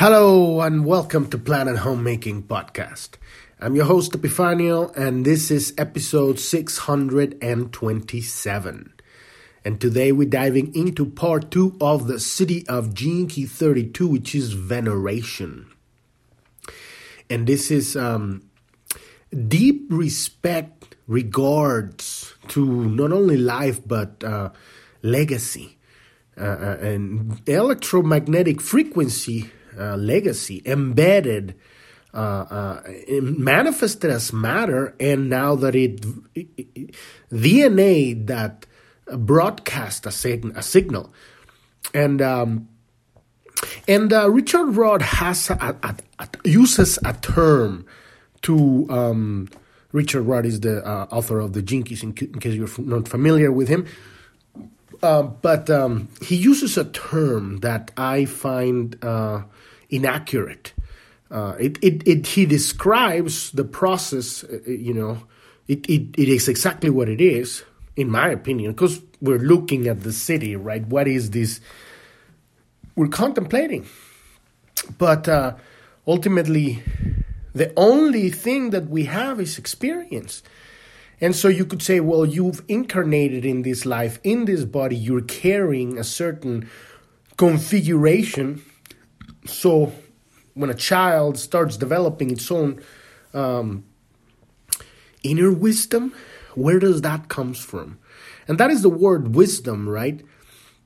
Hello and welcome to Planet Homemaking Podcast. I'm your host Epifanio and this is episode 627. And today we're diving into part 2 of the Siddhi of Key 32 which is veneration. And this is um, deep respect regards to not only life but uh, legacy. Uh, uh and electromagnetic frequency uh, legacy embedded, uh, uh, manifested as matter, and now that it, it, DNA that broadcast a, sig- a signal, and um, and uh, Richard Rudd has a, a, a, uses a term to. Um, Richard Rudd is the uh, author of the Gene Keys, in, in case you're not familiar with him. Uh, but um, he uses a term that I find uh, inaccurate. Uh, it, it, it, he describes the process, uh, uh, you know, it, it, it is exactly what it is, in my opinion, because we're looking at the Siddhi, right? What is this? We're contemplating. But uh, ultimately, the only thing that we have is experience. And so you could say, well, you've incarnated in this life, in this body, you're carrying a certain configuration so when a child starts developing its own um, inner wisdom, where does that comes from? And that is the word wisdom, right?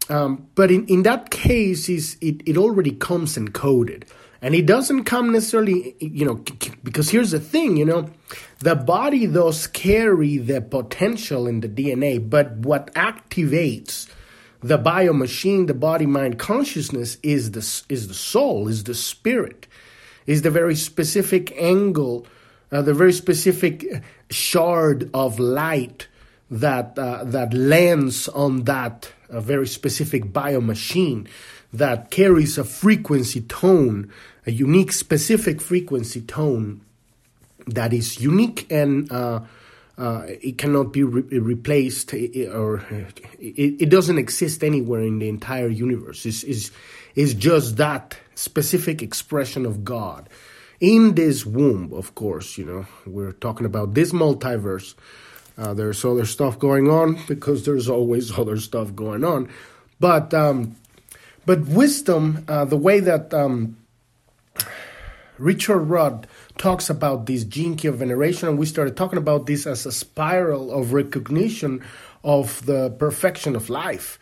Um, but in, in that case, is it, it already comes encoded. And it doesn't come necessarily, you know, because here's the thing, you know, the body does carry the potential in the DNA, but what activates the bio machine, the body mind consciousness is the, is the soul, is the spirit, is the very specific angle, uh, the very specific shard of light that, uh, that lands on that uh, very specific bio machine that carries a frequency tone, a unique specific frequency tone that is unique and uh, it cannot be re- replaced or it, it, doesn't exist anywhere in the entire universe. It's, it's, it's just that specific expression of God in this womb, of course. You know, we're talking about this multiverse. Uh, there's other stuff going on because there's always other stuff going on, but um, but wisdom, uh, the way that um, Richard Rudd talks about this gene of veneration, and we started talking about this as a spiral of recognition of the perfection of life,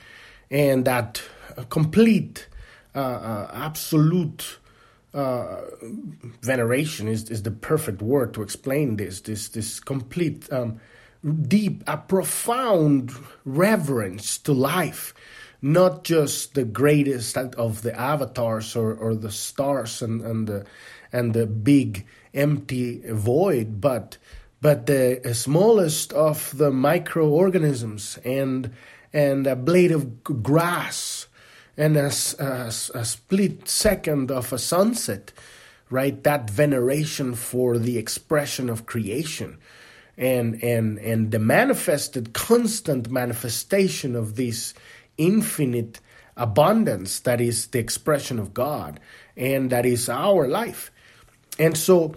and that complete, uh, uh, absolute uh, veneration is, is the perfect word to explain this. This this complete, um, deep, a profound reverence to life not just the greatest of the avatars or, or the stars and, and the and the big empty void, but but the smallest of the microorganisms and and a blade of grass and a, a, a, split second of a sunset, right? That veneration for the expression of creation and and and the manifested constant manifestation of this infinite abundance that is the expression of God and that is our life. And so,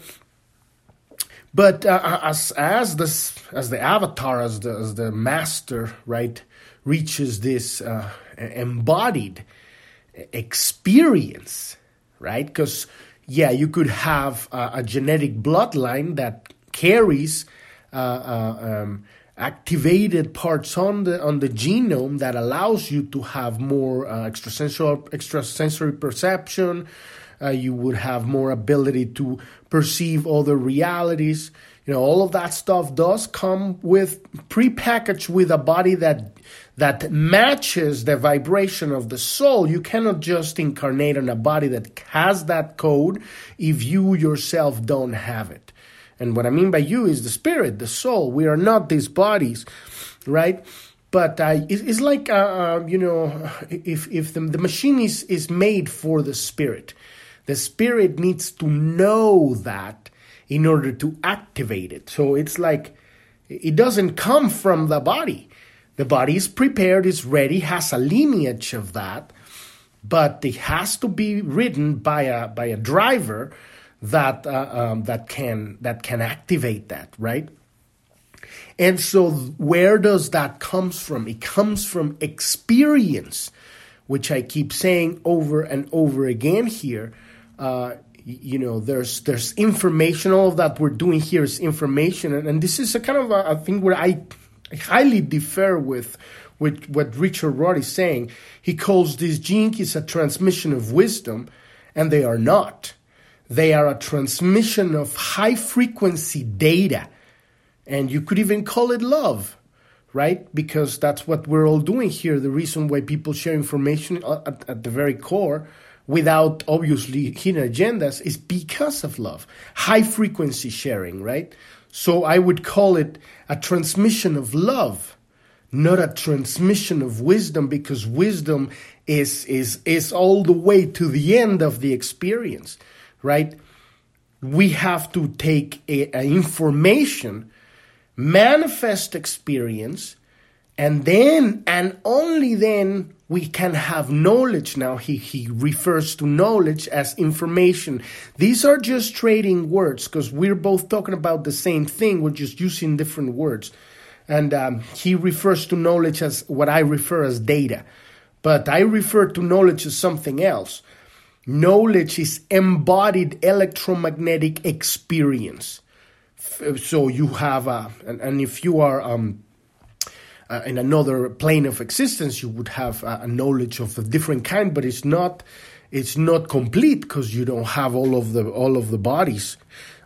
but uh, as as this as the avatar as the as the master right reaches this uh, embodied experience, right? Because yeah, you could have a, a genetic bloodline that carries uh, uh um, activated parts on the on the genome that allows you to have more uh, extrasensory extrasensory perception. Uh, you would have more ability to perceive other realities. You know, all of that stuff does come with prepackaged with a body that that matches the vibration of the soul. You cannot just incarnate in a body that has that code if you yourself don't have it. And what I mean by you is the spirit, the soul. We are not these bodies, right? But uh, it's like, uh, uh, you know, if, if the, the machine is, is made for the spirit, the spirit needs to know that in order to activate it. So it's like it doesn't come from the body. The body is prepared, is ready, has a lineage of that, but it has to be ridden by a by a driver that uh, um, that can that can activate that, right? And so, where does that comes from? It comes from experience, which I keep saying over and over again here. Uh, you know, there's there's information. All of that we're doing here is information, and, and this is a kind of a, a thing where I, I highly differ with with what Richard Rohr is saying. He calls these keys a transmission of wisdom, and they are not. They are a transmission of high frequency data and you could even call it love, right? Because that's what we're all doing here. The reason why people share information at, at the very core without obviously hidden agendas is because of love. High frequency sharing, right? So I would call it a transmission of love, not a transmission of wisdom, because wisdom is is is all the way to the end of the experience, right? We have to take a, a information manifest experience, and then and only then we can have knowledge. Now he, he refers to knowledge as information. These are just trading words because we're both talking about the same thing, we're just using different words. And um, he refers to knowledge as what I refer as data. But I refer to knowledge as something else. Knowledge is embodied electromagnetic experience so you have a, and, and if you are um, uh, in another plane of existence, you would have a, a knowledge of a different kind, but it's not it's not complete because you don't have all of the all of the bodies.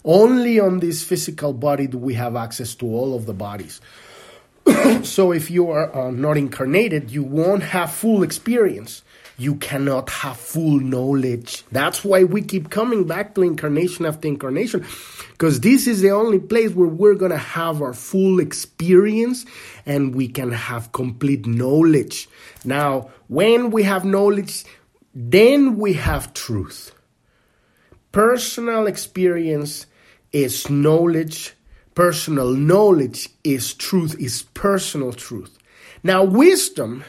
Only on this physical body do we have access to all of the bodies. so if you are uh, not incarnated, you won't have full experience you cannot have full knowledge. That's why we keep coming back to incarnation after incarnation, because this is the only place where we're going to have our full experience and we can have complete knowledge. Now, when we have knowledge, then we have truth. Personal experience is knowledge. Personal knowledge is truth, is personal truth. Now, wisdom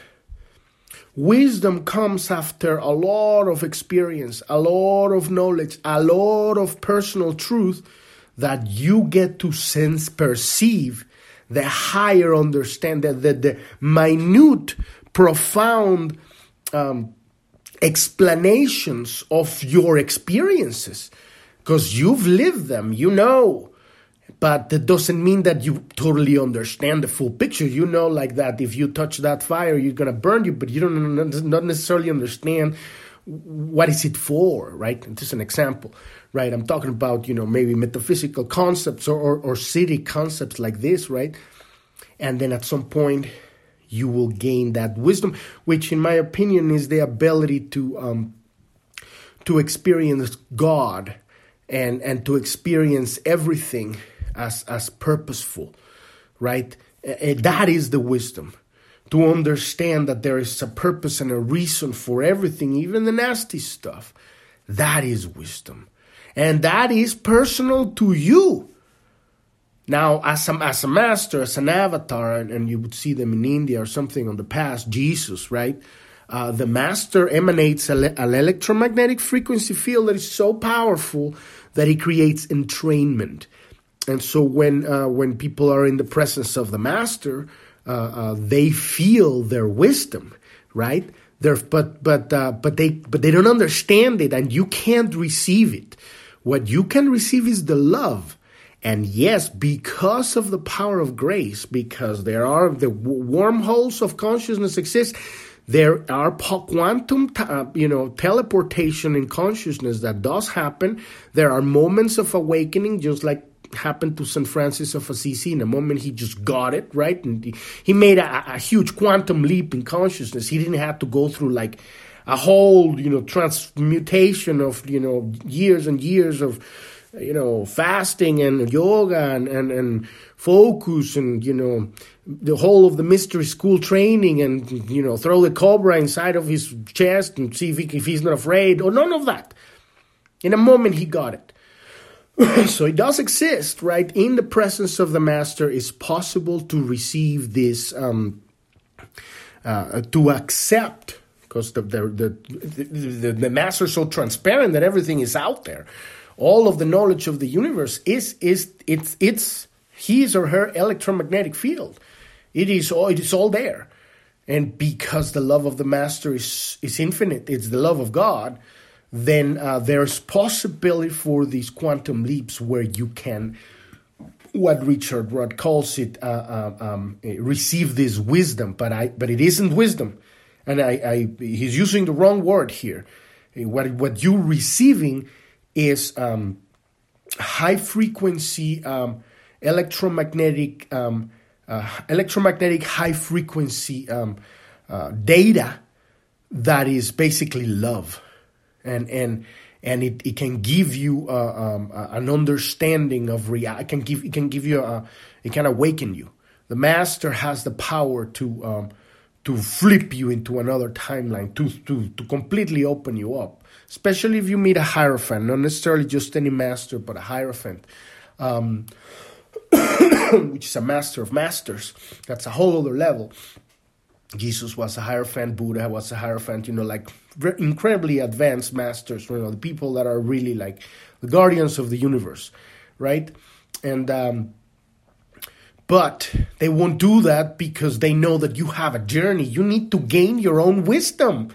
Wisdom comes after a lot of experience, a lot of knowledge, a lot of personal truth that you get to sense, perceive the higher understanding, the, the minute, profound um, explanations of your experiences. Because you've lived them, you know but that doesn't mean that you totally understand the full picture. You know, like that if you touch that fire, you're gonna burn you, but you don't not necessarily understand what is it for, right? Just an example, right? I'm talking about you know maybe metaphysical concepts or or, or Siddhi concepts like this, right? And then at some point, you will gain that wisdom, which, in my opinion, is the ability to um, to experience God and and to experience everything as as purposeful, right? That is the wisdom to understand that there is a purpose and a reason for everything, even the nasty stuff. That is wisdom. And that is personal to you. Now, as a, as a master, as an avatar, and, and you would see them in India or something on the past, Jesus, right? Uh, the master emanates an electromagnetic frequency field that is so powerful that it creates entrainment and so when uh, when people are in the presence of the master, uh, uh, they feel their wisdom, right? They're, but but uh, but they but they don't understand it, and you can't receive it. What you can receive is the love. And yes, because of the power of grace, because there are the wormholes of consciousness exist, there are quantum, uh, you know, teleportation in consciousness that does happen. There are moments of awakening, just like happened to St. Francis of Assisi. In a moment, he just got it, right? And he, he made a, a huge quantum leap in consciousness. He didn't have to go through like a whole, you know, transmutation of, you know, years and years of, you know, fasting and yoga and, and, and focus and, you know, the whole of the mystery school training and, you know, throw the cobra inside of his chest and see if, he, if he's not afraid or none of that. In a moment, he got it. so it does exist, right? In the presence of the master, it's possible to receive this, um, uh, to accept, because the the, the the the master is so transparent that everything is out there. All of the knowledge of the universe is is it's it's his or her electromagnetic field. It is all it is all there, and because the love of the master is is infinite, it's the love of God. Then uh, there's possibility for these quantum leaps where you can what Richard Rudd calls it, uh, uh, um, receive this wisdom, but I, but it isn't wisdom, and I, I, he's using the wrong word here. What what you're receiving is um, high frequency um, electromagnetic um, uh, electromagnetic high frequency um, uh, data that is basically love, and and and it, it can give you uh, um, an understanding of reality. It can give it can give you a, it can awaken you. The master has the power to um, to flip you into another timeline, to to to completely open you up. Especially if you meet a hierophant, not necessarily just any master, but a hierophant. Um, which is a master of masters. That's a whole other level. Jesus was a hierophant, Buddha was a hierophant, you know, like incredibly advanced masters, you know, the people that are really like the guardians of the universe, right? And, um, but they won't do that because they know that you have a journey. You need to gain your own wisdom.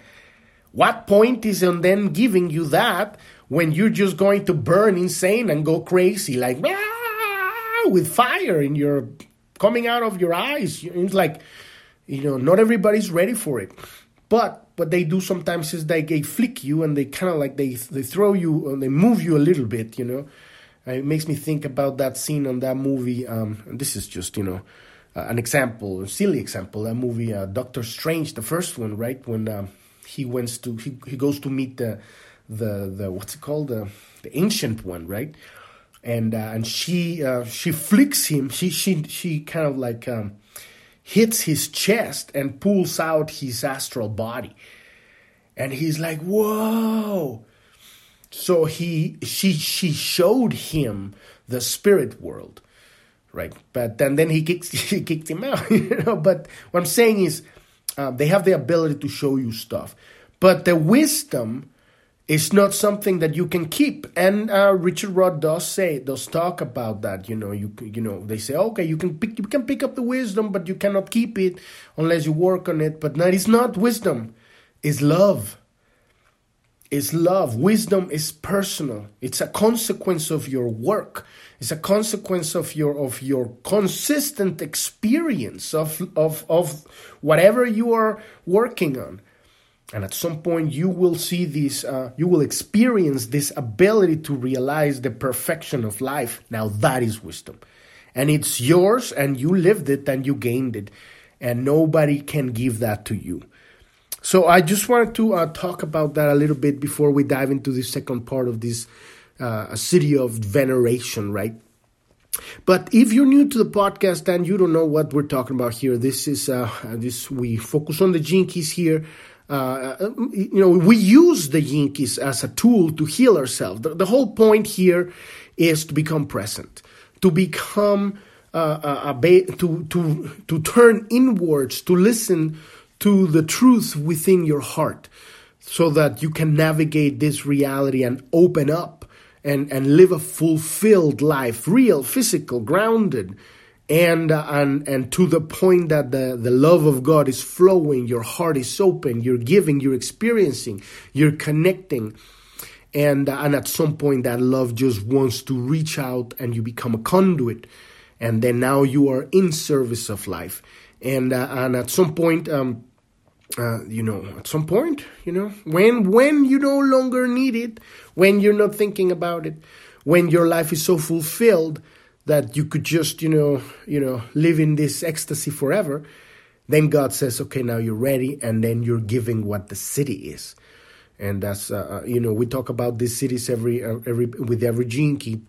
What point is in them giving you that when you're just going to burn insane and go crazy, like with fire in your coming out of your eyes? It's like, you know, not everybody's ready for it. But what they do sometimes is they, they flick you and they kind of like they they throw you and they move you a little bit, you know. it makes me think about that scene on that movie. Um, this is just you know uh, an example, a silly example. That movie, uh, Doctor Strange, the first one, right? When um, he went to he, he goes to meet the the the what's it called the the ancient one, right? And uh, and she uh, she flicks him. She she she kind of like. Um, hits his chest and pulls out his astral body. And he's like, whoa. So he she she showed him the spirit world. Right. But then then he kicks he kicked him out. You know, but what I'm saying is uh, they have the ability to show you stuff. But the wisdom it's not something that you can keep. And uh, Richard Rudd does say, does talk about that. You know, you you know, they say, okay, you can pick, you can pick up the wisdom, but you cannot keep it unless you work on it. But that is not wisdom; it's love. It's love. Wisdom is personal. It's a consequence of your work. It's a consequence of your of your consistent experience of of of whatever you are working on and at some point you will see this uh, you will experience this ability to realize the perfection of life. Now that is wisdom. And it's yours and you lived it and you gained it. And nobody can give that to you. So i just wanted to uh, talk about that a little bit before we dive into the second part of this uh, Siddhi of veneration right? But if you're new to the podcast and you don't know what we're talking about here, this is uh, this we focus on the Gene Keys here uh, you know, we use the Keys as a tool to heal ourselves. The, the whole point here is to become present, to become uh, a, a to to to turn inwards, to listen to the truth within your heart, so that you can navigate this reality and open up and and live a fulfilled life, real, physical, grounded and uh, and and to the point that the the love of God is flowing, your heart is open, you're giving, you're experiencing, you're connecting, and uh, and at some point that love just wants to reach out, and you become a conduit, and then now you are in service of life, and uh, and at some point. Um, uh, you know, at some point, you know, when when you no longer need it, when you're not thinking about it, when your life is so fulfilled that you could just, you know, you know, live in this ecstasy forever, then God says, okay, now you're ready, and then you're giving what the Siddhi is. And that's, uh, uh you know, we talk about these Siddhis every, uh, every with every key,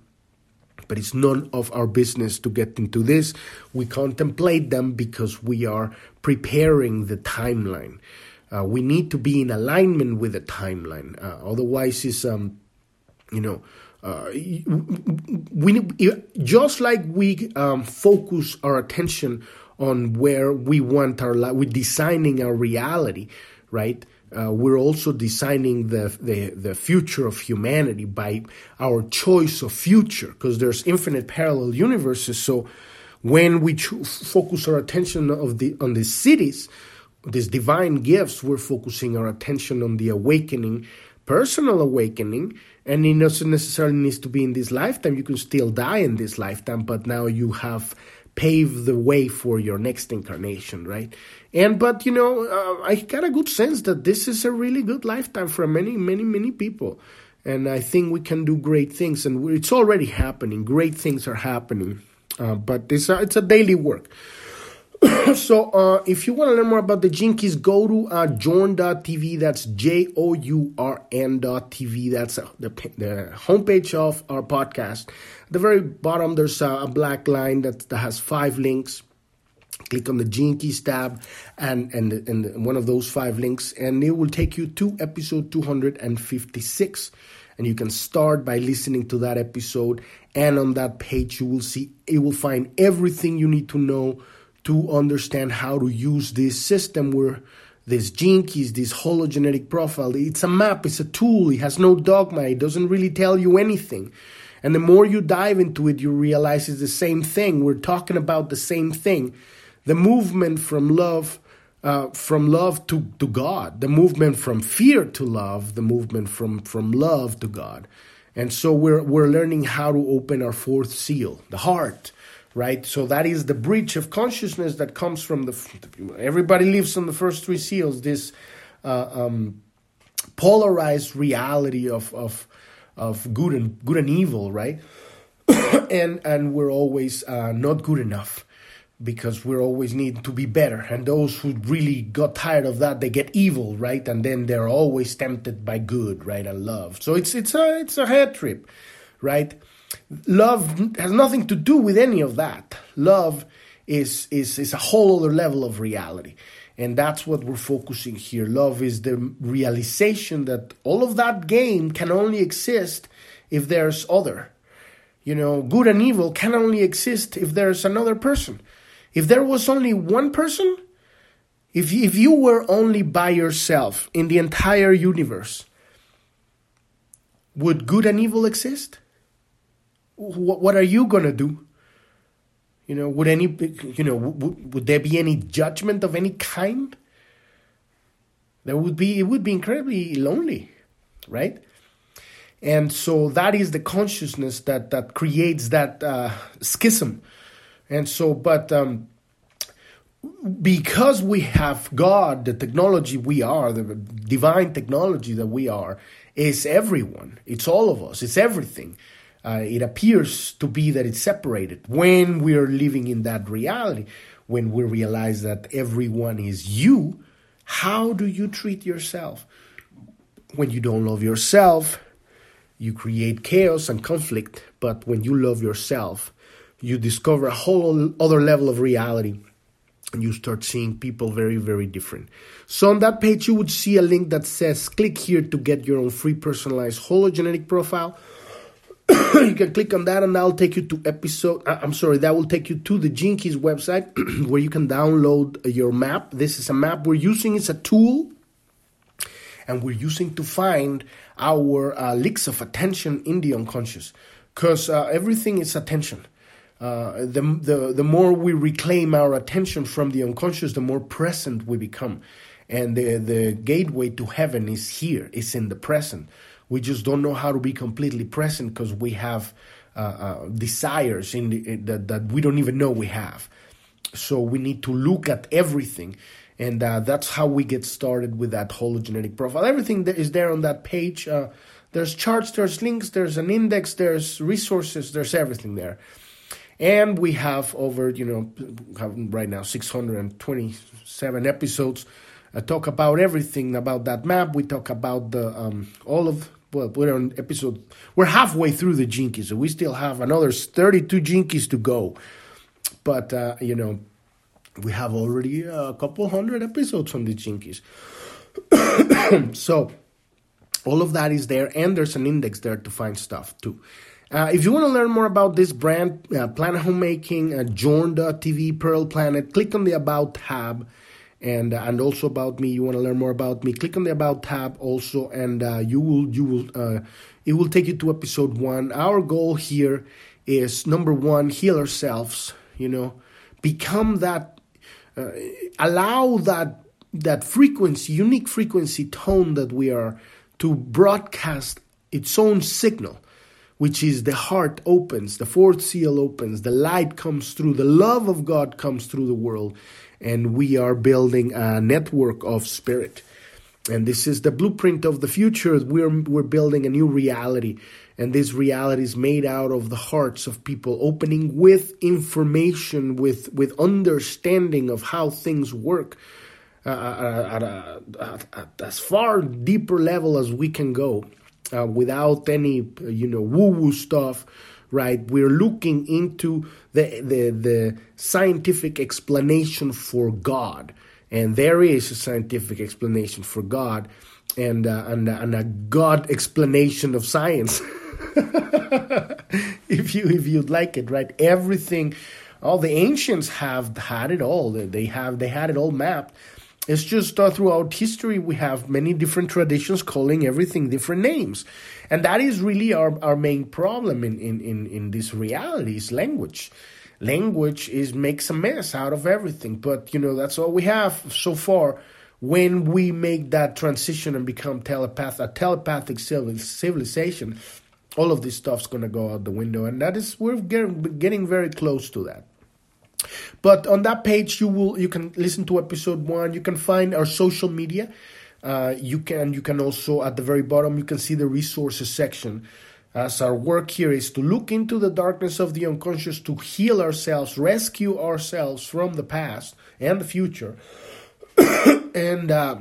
but it's none of our business to get into this. We contemplate them because we are preparing the timeline. Uh, we need to be in alignment with the timeline. Uh, otherwise, it's um, you know, uh, we just like we um, focus our attention on where we want our life, we're designing our reality, right? uh, we're also designing the, the, the future of humanity by our choice of future because there's infinite parallel universes so when we cho- focus our attention of the on the Siddhis these divine gifts we're focusing our attention on the awakening personal awakening and it doesn't necessarily needs to be in this lifetime you can still die in this lifetime but now you have paved the way for your next incarnation right and but you know, uh, I got a good sense that this is a really good lifetime for many, many, many people, and I think we can do great things. And it's already happening. Great things are happening, uh, but it's a, it's a daily work. so uh, if you want to learn more about the Gene Keys, go to uh, journ.tv. That's J O U R N.tv. That's uh, the, the homepage of our podcast. At the very bottom, there's a, a black line that, that has five links click on the Keys tab and, and, and one of those five links, and it will take you to episode 256. And you can start by listening to that episode. And on that page, you will see, you will find everything you need to know to understand how to use this system where this gene keys, this hologenetic profile, it's a map, it's a tool, it has no dogma, it doesn't really tell you anything. And the more you dive into it, you realize it's the same thing. We're talking about the same thing the movement from love uh, from love to, to God, the movement from fear to love, the movement from, from love to God. And so we're, we're learning how to open our fourth seal, the heart, right? So that is the breach of consciousness that comes from the. Everybody lives on the first three seals, this uh, um, polarized reality of, of, of good and good and evil, right? and and we're always uh, not good enough because we're always need to be better and those who really got tired of that they get evil right and then they're always tempted by good right and love so it's it's a it's a head trip right love has nothing to do with any of that. Love is is is a whole other level of reality. And that's what we're focusing here. Love is the realization that all of that game can only exist if there's other. You know good and evil can only exist if there's another person. If there was only one person, if, if you were only by yourself in the entire universe, would good and evil exist? What, what are you going to do? You know, would any, you know, would, would there be any judgment of any kind? There would be, it would be incredibly lonely, right? And so that is the consciousness that, that creates that uh, schism and so, but um, because we have God, the technology we are, the divine technology that we are, is everyone. It's all of us. It's everything. Uh, it appears to be that it's separated when we are living in that reality. When we realize that everyone is you, how do you treat yourself? When you don't love yourself, you create chaos and conflict. But when you love yourself, you discover a whole other level of reality and you start seeing people very, very different. So on that page, you would see a link that says click here to get your own free personalized hologenetic profile. you can click on that and that'll take you to episode uh, i'm sorry that will take you to the keys website where you can download your map. This is a map we're using. It's a tool. And we're using to find our uh, leaks of attention in the unconscious. Because uh, everything is attention. Uh, the, the, the more we reclaim our attention from the unconscious, the more present we become. And the, the gateway to heaven is here, it's in the present. We just don't know how to be completely present because we have uh, uh, desires in the, that, that we don't even know we have. So we need to look at everything. And uh, that's how we get started with that hologenetic profile. Everything that is there on that page. Uh, there's charts, there's links, there's an index, there's resources, there's everything there and we have over you know right now 627 episodes I talk about everything about that map we talk about the um, all of well we're on episode we're halfway through the Gene Keys so we still have another 32 Gene Keys to go. But uh, you know we have already a couple hundred episodes on the Gene Keys. So all of that is there and there's an index there to find stuff too. Uh, if you want to learn more about this brand, uh, Planet Homemaking, uh, Journ.tv, Pearl Planet, click on the About tab and uh, and also about me. You want to learn more about me? Click on the About tab also, and uh, you will you will uh, it will take you to episode one. Our goal here is number one, heal ourselves. You know, become that, uh, allow that that frequency, unique frequency tone that we are to broadcast its own signal which is the heart opens, the fourth seal opens, the light comes through, the love of God comes through the world, and we are building a network of spirit. And this is the blueprint of the future. We're, we're building a new reality. And this reality is made out of the hearts of people opening with information, with, with understanding of how things work uh, uh at, a, at, as far deeper level as we can go uh, without any, you know, woo woo stuff right? We're looking into the, the, the scientific explanation for God. And there is a scientific explanation for God and, uh, and, uh, and a God explanation of science. if you if you'd like it, right? Everything, all the ancients have had it all. They have they had it all mapped. It's just uh, throughout history we have many different traditions calling everything different names. And that is really our, our main problem in, in, in, in this reality is language. Language is makes a mess out of everything. But you know, that's all we have so far. When we make that transition and become telepath a telepathic civilization, all of this stuff's gonna go out the window. And that is we're getting, getting very close to that. But on that page, you will you can listen to episode one. You can find our social media. Uh, you can you can also at the very bottom you can see the resources section. As our work here is to look into the darkness of the unconscious to heal ourselves, rescue ourselves from the past and the future, and uh,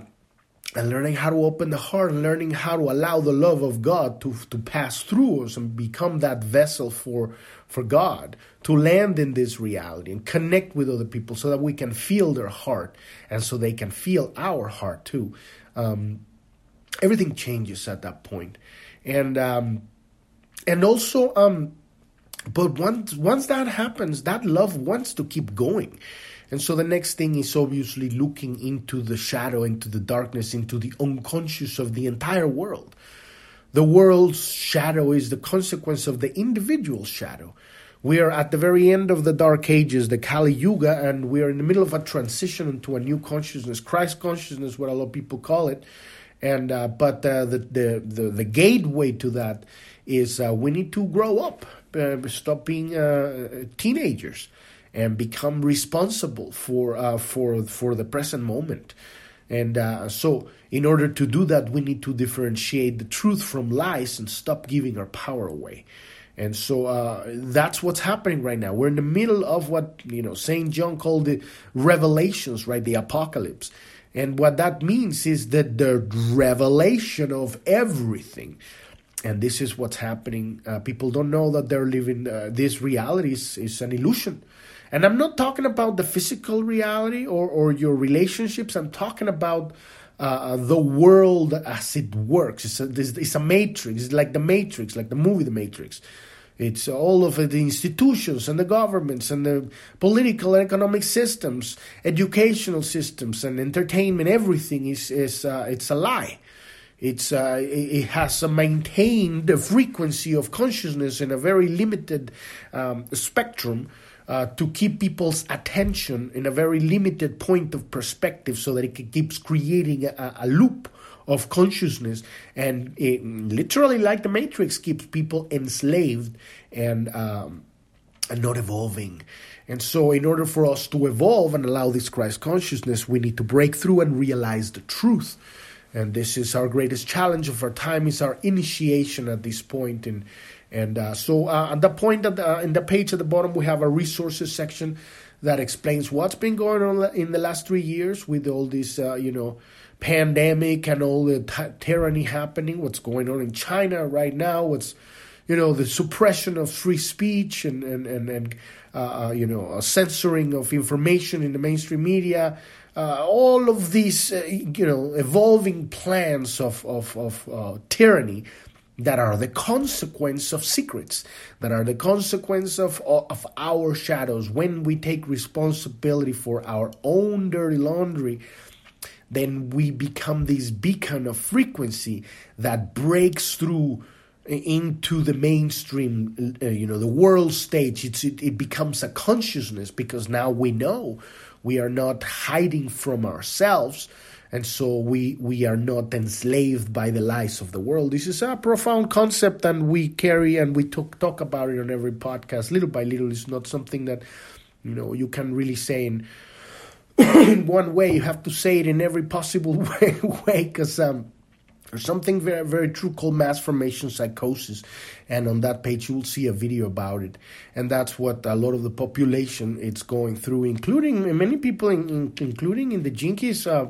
and learning how to open the heart and learning how to allow the love of God to to pass through us and become that vessel for for God to land in this reality and connect with other people so that we can feel their heart and so they can feel our heart too. Um, everything changes at that point, and um, and also, um, but once once that happens, that love wants to keep going. And so the next thing is obviously looking into the shadow, into the darkness, into the unconscious of the entire world. The world's shadow is the consequence of the individual shadow. We are at the very end of the Dark Ages, the Kali Yuga, and we are in the middle of a transition into a new consciousness, Christ consciousness, what a lot of people call it. And uh, but uh, the, the, the the gateway to that is uh, we need to grow up, uh, stop being uh, teenagers, and become responsible for uh, for for the present moment. And so, in order to do that, we need to differentiate the truth from lies and stop giving our power away. And so uh, that's what's happening right now. We're in the middle of what you know Saint John called the revelations, right? The apocalypse. And what that means is that the revelation of everything. And this is what's happening. Uh, people don't know that they're living uh, this reality is, is an illusion. And I'm not talking about the physical reality or, or your relationships. I'm talking about uh, the world as it works. It's a, it's a matrix. It's like the Matrix, like the movie The Matrix. It's all of the institutions and the governments and the political and economic systems, educational systems and entertainment. Everything is is uh, it's a lie. It's uh, it has maintained the frequency of consciousness in a very limited um, spectrum uh, to keep people's attention in a very limited point of perspective, so that it keeps creating a, a loop of consciousness, and it, literally, like the Matrix, keeps people enslaved and um, and not evolving. And so, in order for us to evolve and allow this Christ consciousness, we need to break through and realize the truth. And this is our greatest challenge of our time. Is our initiation at this point. And and uh, so, uh, at the point at the, uh, in the page at the bottom, we have a resources section that explains what's been going on in the last three years with all this, uh, you know, pandemic and all the t- tyranny happening, what's going on in China right now, what's you know the suppression of free speech and and and, and uh, uh you know censoring of information in the mainstream media. Uh, all of these, uh, you know, evolving plans of of, of uh, tyranny that are the consequence of secrets, that are the consequence of, of our shadows. When we take responsibility for our own dirty laundry, then we become this beacon of frequency that breaks through into the mainstream, uh, you know, the world stage. It's, it, it becomes a consciousness because now we know we are not hiding from ourselves and so we we are not enslaved by the lies of the world. This is a profound concept and we carry and we talk talk about it on every podcast. Little by little it's not something that you know you can really say in, in one way. You have to say it in every possible way because um there's something very, very true called mass formation psychosis, and on that page you will see a video about it. And that's what a lot of the population it's going through, including many people, in, in, including in the Gene Keys uh,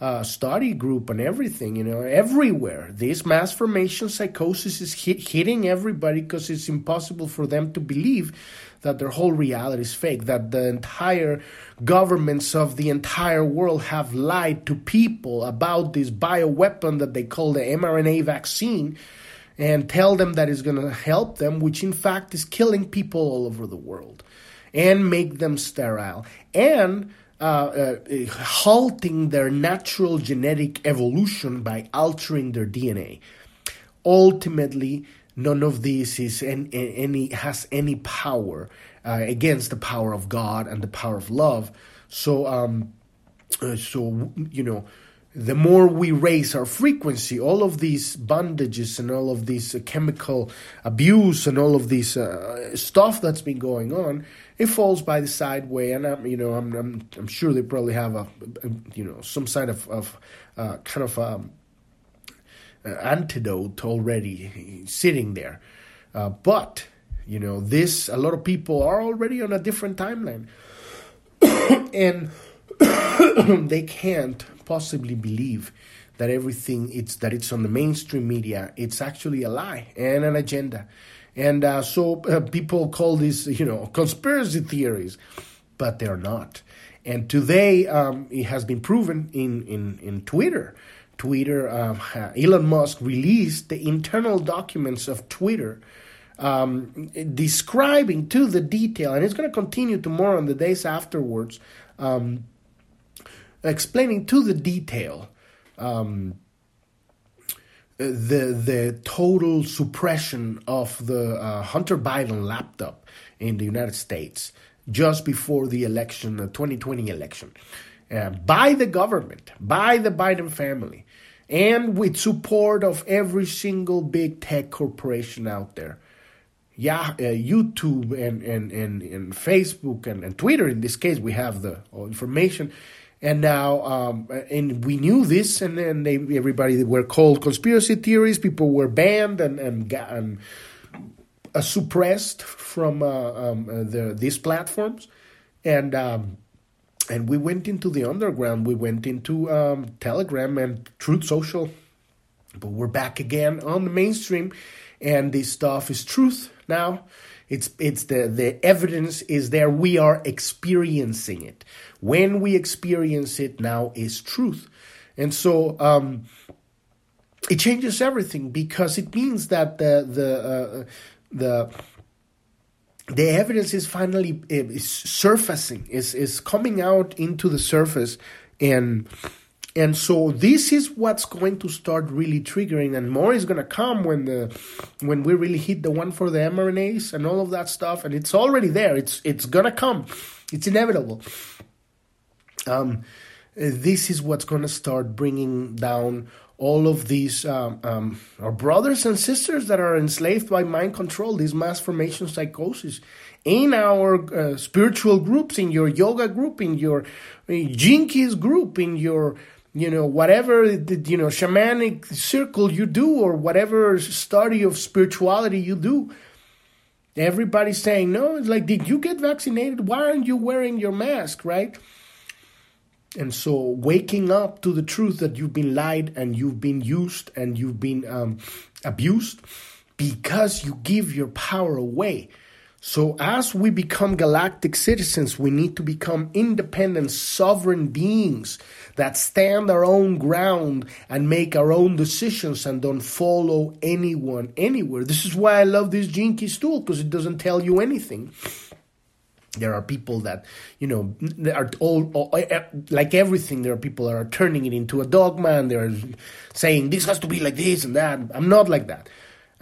uh, study group and everything. You know, everywhere this mass formation psychosis is hit, hitting everybody because it's impossible for them to believe that their whole reality is fake, that the entire governments of the entire world have lied to people about this bioweapon that they call the mRNA vaccine and tell them that it's going to help them, which in fact is killing people all over the world and make them sterile and uh, uh, halting their natural genetic evolution by altering their DNA. Ultimately, none of this is any, any has any power uh, against the power of God and the power of love. So, um, uh, so you know, the more we raise our frequency, all of these bondages and all of this uh, chemical abuse and all of this uh, stuff that's been going on, it falls by the side way. And I'm, you know, I'm, I'm, I'm sure they probably have a, you know, some side of, of uh, kind of um, antidote already sitting there. Uh, but you know, this a lot of people are already on a different timeline, and they can't possibly believe that everything it's that it's on the mainstream media. It's actually a lie and an agenda, and uh, so uh, people call this you know conspiracy theories, but they're not. And today, um, it has been proven in in in Twitter Twitter, uh, Elon Musk released the internal documents of Twitter um, describing to the detail, and it's going to continue tomorrow and the days afterwards, um, explaining to the detail um, the the total suppression of the uh, Hunter Biden laptop in the United States just before the election, the 2020 election uh, by the government, by the Biden family, and with support of every single big tech corporation out there. Yeah, uh, YouTube and, and, and, and Facebook and, and Twitter, in this case, we have the information. And now, um, and we knew this, and then they, everybody were called conspiracy theories. People were banned and and, and uh, suppressed from uh, um, uh, the these platforms, and um, and we went into the underground. We went into um, Telegram and Truth Social, but we're back again on the mainstream, and this stuff is truth now. It's it's the the evidence is there. We are experiencing it. When we experience it now is truth, and so. Um, it changes everything because it means that the the uh, the the evidence is finally is surfacing is is coming out into the surface and and so this is what's going to start really triggering and more is going to come when the when we really hit the one for the mRNAs and all of that stuff and it's already there. It's it's going to come. It's inevitable. Um this is what's going to start bringing down all of these um, um, our brothers and sisters that are enslaved by mind control, this mass formation psychosis, in our uh, spiritual groups, in your yoga group, in your Keys group, in your you know whatever the, you know shamanic circle you do or whatever study of spirituality you do. Everybody's saying no. It's like, did you get vaccinated? Why aren't you wearing your mask? Right? And so, waking up to the truth that you've been lied and you've been used and you've been um, abused because you give your power away. So, as we become galactic citizens, we need to become independent, sovereign beings that stand our own ground and make our own decisions and don't follow anyone anywhere. This is why I love this Gene Key tool because it doesn't tell you anything. There are people that, you know, are all, all, eh, like everything. There are people that are turning it into a dogma and they're saying this has to be like this and that. I'm not like that.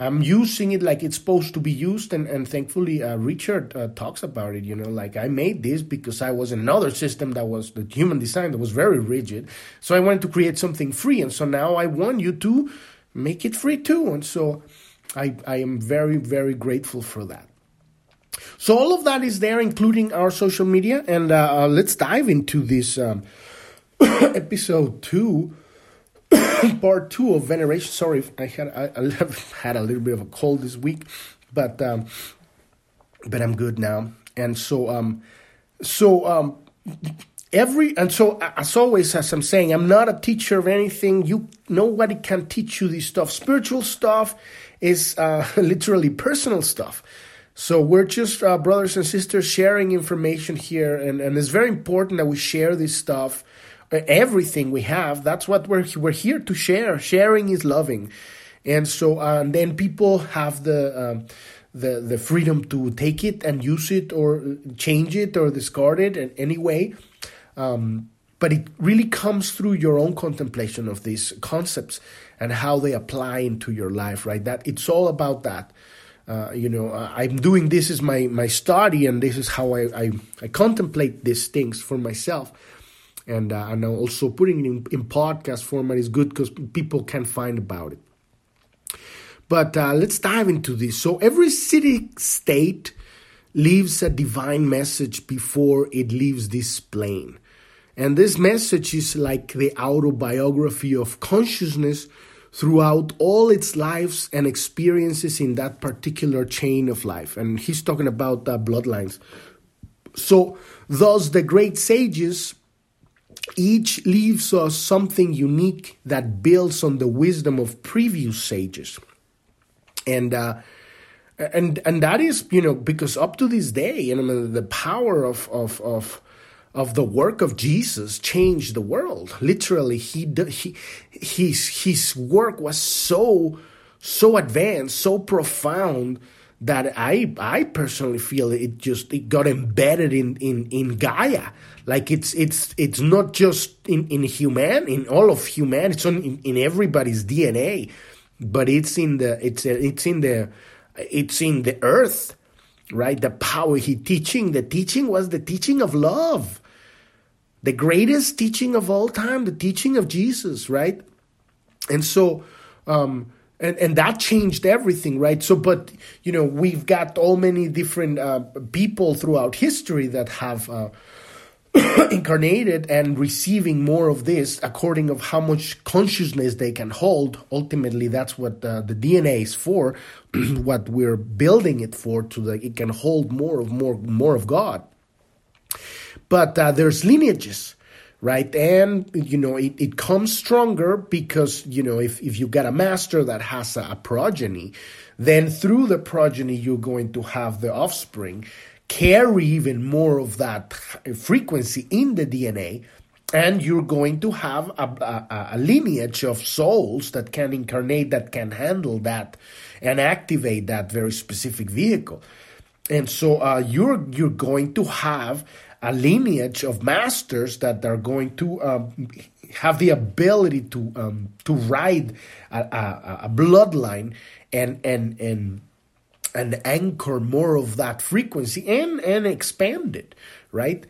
I'm using it like it's supposed to be used, and, and thankfully, uh, Richard uh, talks about it. You know, like I made this because I was in another system that was the human design that was very rigid. So I wanted to create something free, and so now I want you to make it free too. And so I, I am very, very grateful for that. So all of that is there, including our social media, and uh, uh let's dive into this um, episode two part two of veneration. Sorry, I had I, I had a little bit of a cold this week, but um, but I'm good now. And so um, so um, every and so as always, as I'm saying, I'm not a teacher of anything. You nobody can teach you this stuff. Spiritual stuff is uh, literally personal stuff. So we're just uh, brothers and sisters sharing information here, and, and it's very important that we share this stuff everything we have. That's what we're we're here to share. Sharing is loving, and so uh, then people have the. Um, the, the freedom to take it and use it or change it or discard it in any way. Um, but it really comes through your own contemplation of these concepts and how they apply into your life, right? That it's all about that. Uh, you know, I'm doing this is my my study, and this is how I, I, I contemplate these things for myself and uh, and also putting it in, in podcast format is good because people can find about it. But uh, let's dive into this. So every Siddhi state leaves a divine message before it leaves this plane. And this message is like the autobiography of consciousness throughout all its lives and experiences in that particular chain of life. And he's talking about uh, bloodlines. So, thus, the great sages each leaves us something unique that builds on the wisdom of previous sages. And uh, and and that is you know because up to this day you know the power of of of of the work of Jesus changed the world literally he he his his work was so so advanced so profound that I I personally feel it just it got embedded in in in Gaia. Like it's it's it's not just in in human in all of human. It's on in, in everybody's DNA, but it's in the it's it's in the it's in the earth, right? The power he teaching. The teaching was the teaching of love, the greatest teaching of all time, the teaching of Jesus, right? And so. um and and that changed everything right so but you know we've got all many different uh, people throughout history that have uh, incarnated and receiving more of this according of how much consciousness they can hold. Ultimately that's what uh, the dna is for what we're building it for to that it can hold more of more more of god. But uh, there's lineages right? And you know, it, it comes stronger because you know, if if you get a master that has a, a progeny, then through the progeny you're going to have the offspring carry even more of that frequency in the DNA. And you're going to have a, a, a lineage of souls that can incarnate, that can handle that, and activate that very specific vehicle. And so uh, you're you're going to have a lineage of masters that are going to um, have the ability to um, to ride a, a, a, bloodline and and and and anchor more of that frequency and and expand it, right?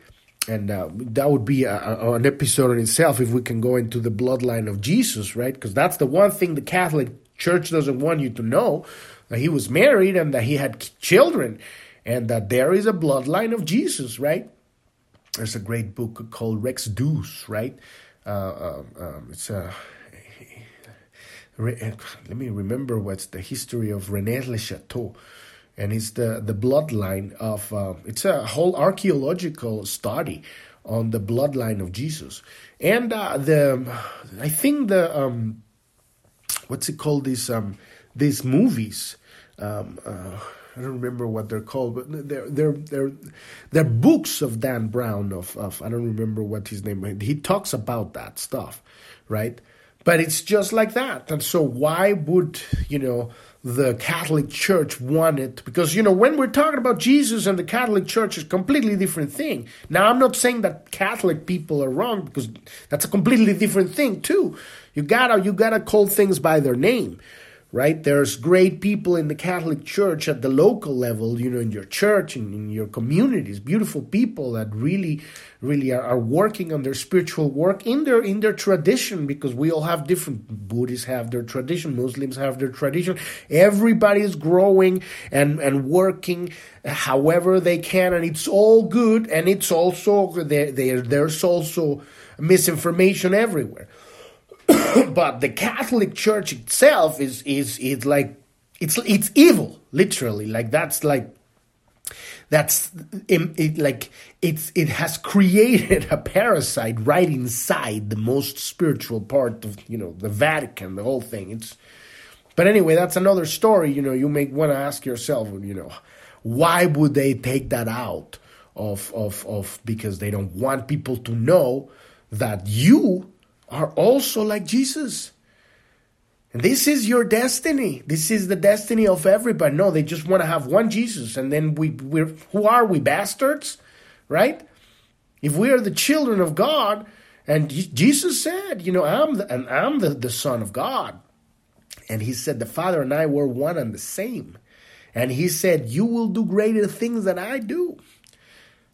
And uh, that would be a, an episode in itself if we can go into the bloodline of Jesus, right? Because that's the one thing the Catholic Church doesn't want you to know that he was married and that he had children, and that there is a bloodline of Jesus, right? there's a great book called Rex Deus, right? Uh, um, um it's a let me remember what's the history of Rennes-le-Château, and it's the the bloodline of uh, it's a whole archaeological study on the bloodline of Jesus, and uh, the I think the um, what's it called these um, these movies Um, uh, I don't remember what they're called, but they're they're they're they're books of Dan Brown of of I don't remember what his name. He talks about that stuff, right? But it's just like that, and so why would you know? the Catholic Church want it because you know when we're talking about Jesus and the Catholic Church is a completely different thing. Now I'm not saying that Catholic people are wrong because that's a completely different thing too. You gotta you gotta call things by their name right? There's great people in the Catholic Church at the local level, you know, in your church and in your communities, beautiful people that really, really are, are, working on their spiritual work in their in their tradition because we all have different Buddhists have their tradition, Muslims have their tradition. Everybody is growing and, and working however they can, and it's all good, and it's also there, there there's also misinformation everywhere. but the Catholic Church itself is is is like it's it's evil, literally. Like that's like that's it, like it's it has created a parasite right inside the most spiritual part of you know the Vatican, the whole thing. It's but anyway, that's another story. You know, you may want to ask yourself, you know, why would they take that out of of of because they don't want people to know that you are also like Jesus. And this is your destiny. This is the destiny of everybody. No, they just want to have one Jesus. And then we, we're, who are we, bastards? Right? If we are the children of God, and Jesus said, you know, I'm the, and I'm the, the Son of God. And he said, the Father and I were one and the same. And he said, You will do greater things than I do.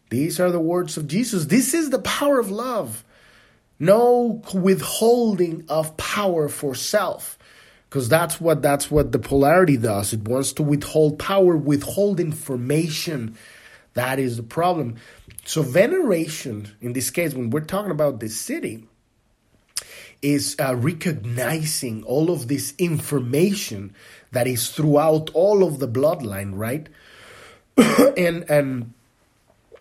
These are the words of Jesus. This is the power of love no withholding of power for self because that's what that's what the polarity does. It wants to withhold power withhold information. That is the problem. So veneration in this case when we're talking about this Siddhi is uh, recognizing all of this information that is throughout all of the bloodline right? And and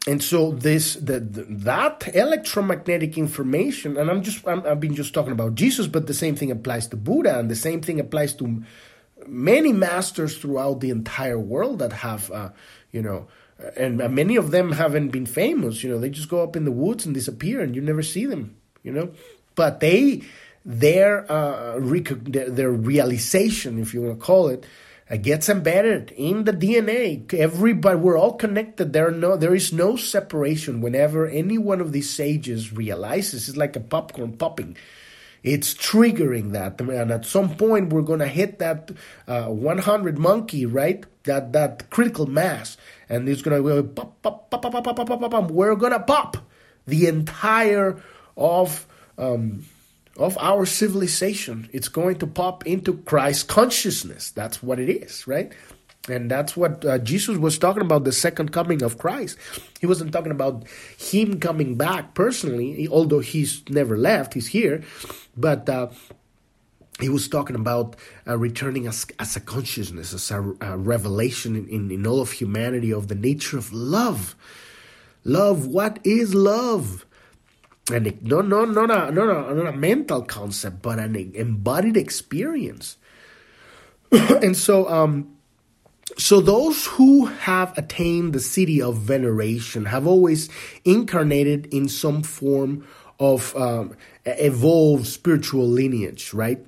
and so this the, the, that electromagnetic information and i'm just i have been just talking about jesus but the same thing applies to buddha and the same thing applies to many masters throughout the entire world that have uh, you know and many of them haven't been famous you know they just go up in the woods and disappear and you never see them you know? But they their uh, their realization if you want to call it it gets embedded in the DNA. Everybody, we're all connected. There no, there is no separation. Whenever any one of these sages realizes, it's like a popcorn popping. It's triggering that, and at some point we're gonna hit that uh, 100 monkey, right? That that critical mass, and it's gonna go pop, pop, pop, pop, pop, pop, pop, pop. We're gonna pop the entire of. Um, of our civilization. It's going to pop into Christ consciousness. That's what it is, right? And that's what uh, Jesus was talking about the second coming of Christ. He wasn't talking about him coming back personally, although he's never left, he's here. But uh, he was talking about uh, returning as, as a consciousness, as a, a revelation in, in, in all of humanity of the nature of love. Love, what is love? And no, no, not a, not a, not a mental concept, but an embodied experience. and so, um, so those who have attained the Siddhi of veneration have always incarnated in some form of um, evolved spiritual lineage, right?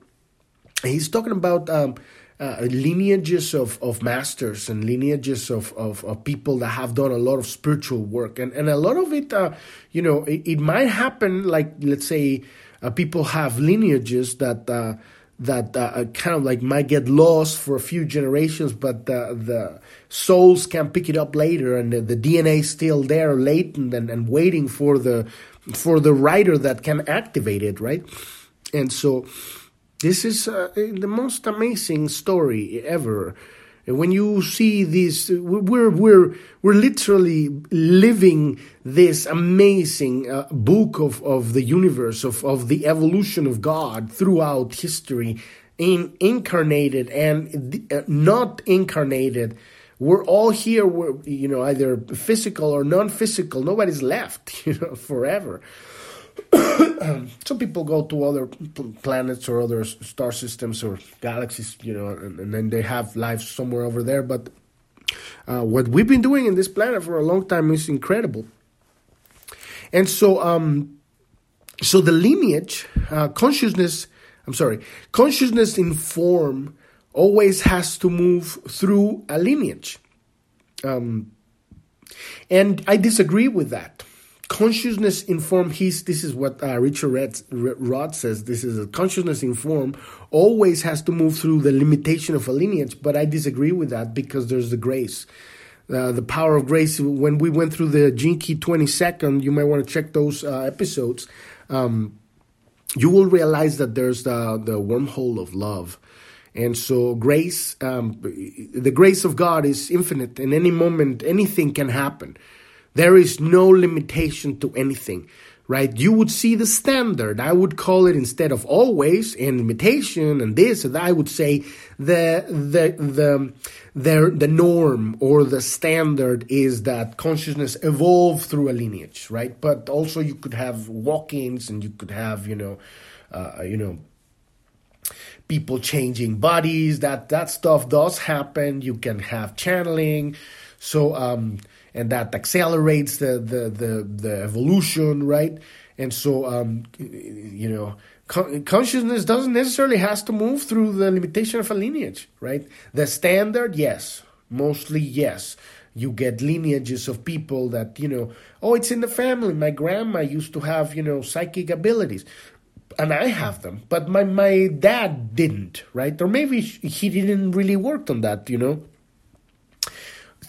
He's talking about um, uh, lineages of, of masters and lineages of, of, of, people that have done a lot of spiritual work. And, and a lot of it, uh, you know, it, it, might happen like, let's say, uh, people have lineages that uh, that uh, uh, kind of like might get lost for a few generations, but the, the souls can pick it up later, and the, the DNA is still there, latent and, and waiting for the for the writer that can activate it, right? And so this is uh, the most amazing story ever. When you see this, we're we're we're literally living this amazing uh, book of, of the universe of, of the evolution of God throughout history, in incarnated and uh, not incarnated. We're all here. We're you know either physical or non-physical. Nobody's left. You know forever. some people go to other planets or other star systems or galaxies, you know, and, and then they have lives somewhere over there. But uh, what we've been doing in this planet for a long time is incredible. And so, um, so the lineage, uh, consciousness, I'm sorry, consciousness in form always has to move through a lineage. Um, and I disagree with that. Consciousness in form, he's, this is what uh, Richard Rudd says. This is a consciousness in form always has to move through the limitation of a lineage, but I disagree with that because there's the grace. Uh, the power of grace. When we went through the Gene Key 22nd, you might want to check those uh, episodes. Um, you will realize that there's the, the wormhole of love. And so, grace, um, the grace of God is infinite. In any moment, anything can happen. There is no limitation to anything, right? You would see the standard. I would call it instead of always and limitation and this and I would say the the the the the norm or the standard is that consciousness evolved through a lineage, right? But also you could have walk-ins and you could have you know, uh, you know people changing bodies that that stuff does happen you can have channeling so um and that accelerates the the the, the evolution right? And so um you know consciousness doesn't necessarily has to move through the limitation of a lineage right? The standard yes. Mostly yes. You get lineages of people that you know oh it's in the family. My grandma used to have you know psychic abilities. And I have them, but my my dad didn't, right? Or maybe he didn't really work on that, you know.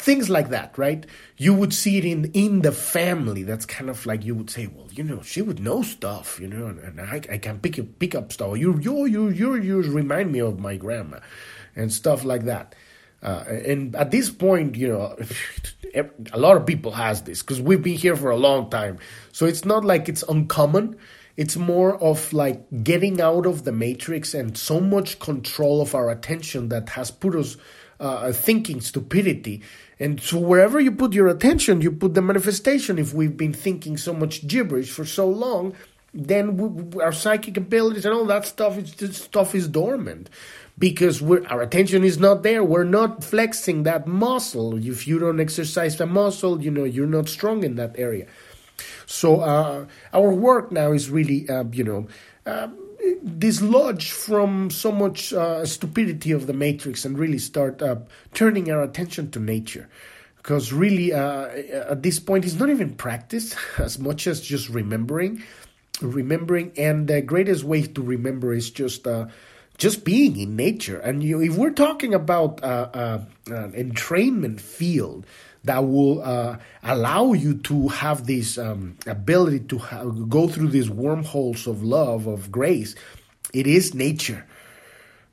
Things like that, right? You would see it in in the family. That's kind of like you would say, well, you know, she would know stuff, you know, and, and I, I can pick up, pick up stuff. You you you you you remind me of my grandma, and stuff like that. Uh, and at this point, you know, a lot of people has this because we've been here for a long time, so it's not like it's uncommon it's more of like getting out of the matrix and so much control of our attention that has put us uh, thinking stupidity. And so wherever you put your attention, you put the manifestation. If we've been thinking so much gibberish for so long, then we, our psychic abilities and all that stuff is stuff is dormant because our attention is not there. We're not flexing that muscle. If you don't exercise the muscle, you know you're not strong in that area. So uh, our work now is really, uh, you know, uh, dislodge from so much uh, stupidity of the matrix and really start uh, turning our attention to nature. Because really, uh, at this point, it's not even practice as much as just remembering. Remembering, and the greatest way to remember is just just being in nature. And you, if we're talking about an entrainment field, that will uh, allow you to have this um, ability to go through these wormholes of love of grace. It is nature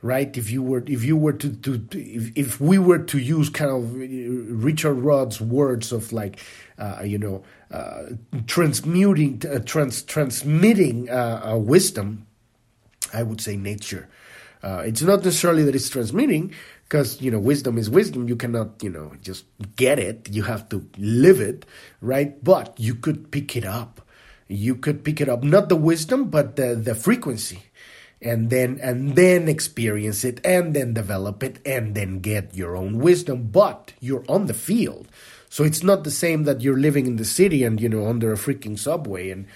right? If you were if you were to, to, if, if we were to use kind of richard rudd's words of like uh, you know uh, transmuting uh, trans, transmitting uh, wisdom i would say nature. Uh, it's not necessarily that it's transmitting because you know wisdom is wisdom. You cannot you know just get it. You have to live it right? But you could pick it up. You could pick it up. Not the wisdom but the the frequency. And then and then experience it and then develop it and then get your own wisdom. But you're on the field. So it's not the same that you're living in the city and you know under a freaking subway and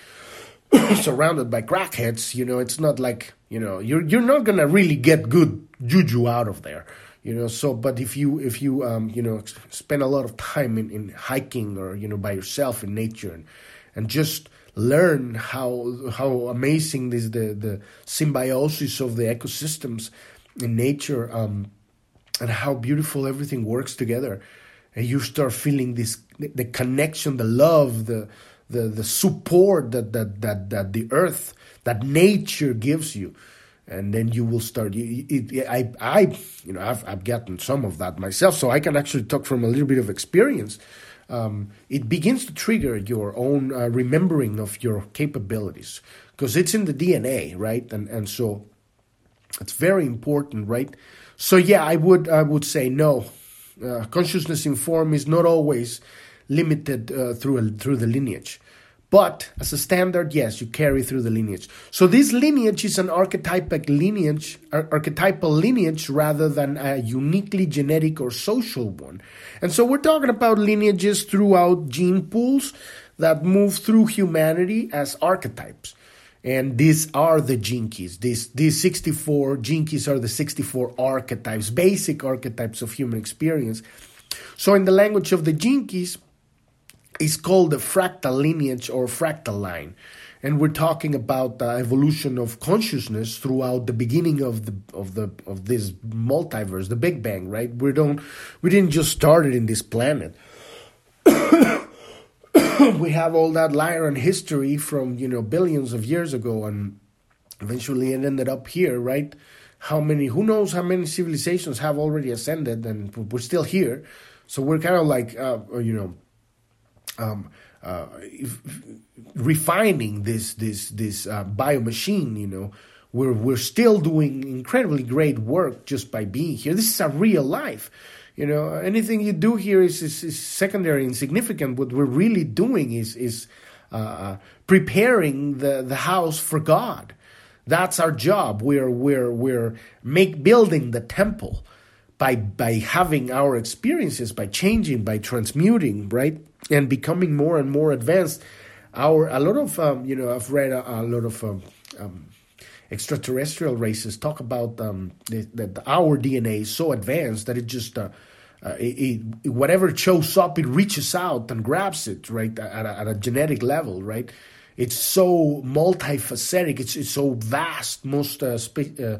surrounded by crackheads you know? It's not like you know you're you're not going to really get good juju out of there you know so but if you if you um, you know spend a lot of time in, in hiking or you know by yourself in nature and, and just learn how how amazing this the the symbiosis of the ecosystems in nature um, and how beautiful everything works together. And you start feeling this the connection the love the the the support that that that, that the earth that nature gives you and then you will start. It, it, I, I, you know, I've, I've gotten some of that myself, so I can actually talk from a little bit of experience. Um, it begins to trigger your own uh, remembering of your capabilities because it's in the DNA, right? And and so it's very important, right? So yeah, I would I would say no. Uh, consciousness form is not always limited uh, through a, through the lineage, But as a standard, yes, you carry through the lineage. So this lineage is an archetypic lineage, ar- archetypal lineage rather than a uniquely genetic or social one. And so we're talking about lineages throughout gene pools that move through humanity as archetypes. And these are the Gene Keys. These, these 64 Gene Keys are the 64 archetypes, basic archetypes of human experience. So, in the language of the gene it's called the fractal lineage or fractal line. And we're talking about the evolution of consciousness throughout the beginning of the of the of this multiverse, the Big Bang, right? We don't we didn't just start it in this planet. we have all that liar and history from you know billions of years ago, and eventually it ended up here, right? How many? Who knows how many civilizations have already ascended, and we're still here. So we're kind of like uh, you know. Um, uh, refining this this this uh, biomachine, you know, we're we're still doing incredibly great work just by being here. This is a real life. You know, anything you do here is, is, is secondary and significant. What we're really doing is is uh, uh, preparing the, the house for God. That's our job. We're we're we're make building the temple by by having our experiences, by changing, by transmuting, right, and becoming more and more advanced. Our a lot of um, you know I've read a, a lot of um, um, extraterrestrial races talk about um, that our DNA is so advanced that it just uh, uh, it, it, whatever shows up, it reaches out and grabs it right at a, at a genetic level, right? It's so multifaceted. It's, it's so vast. Most uh, spe- uh,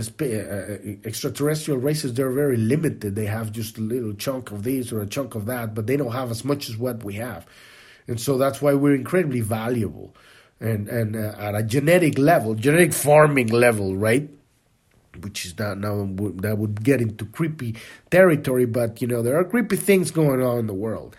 spe- uh, extraterrestrial races they're very limited. They have just a little chunk of this or a chunk of that, but they don't have as much as what we have, and so that's why we're incredibly valuable and and uh, at a genetic level, genetic farming level, right? Which is not now that would get into creepy territory, but you know there are creepy things going on in the world.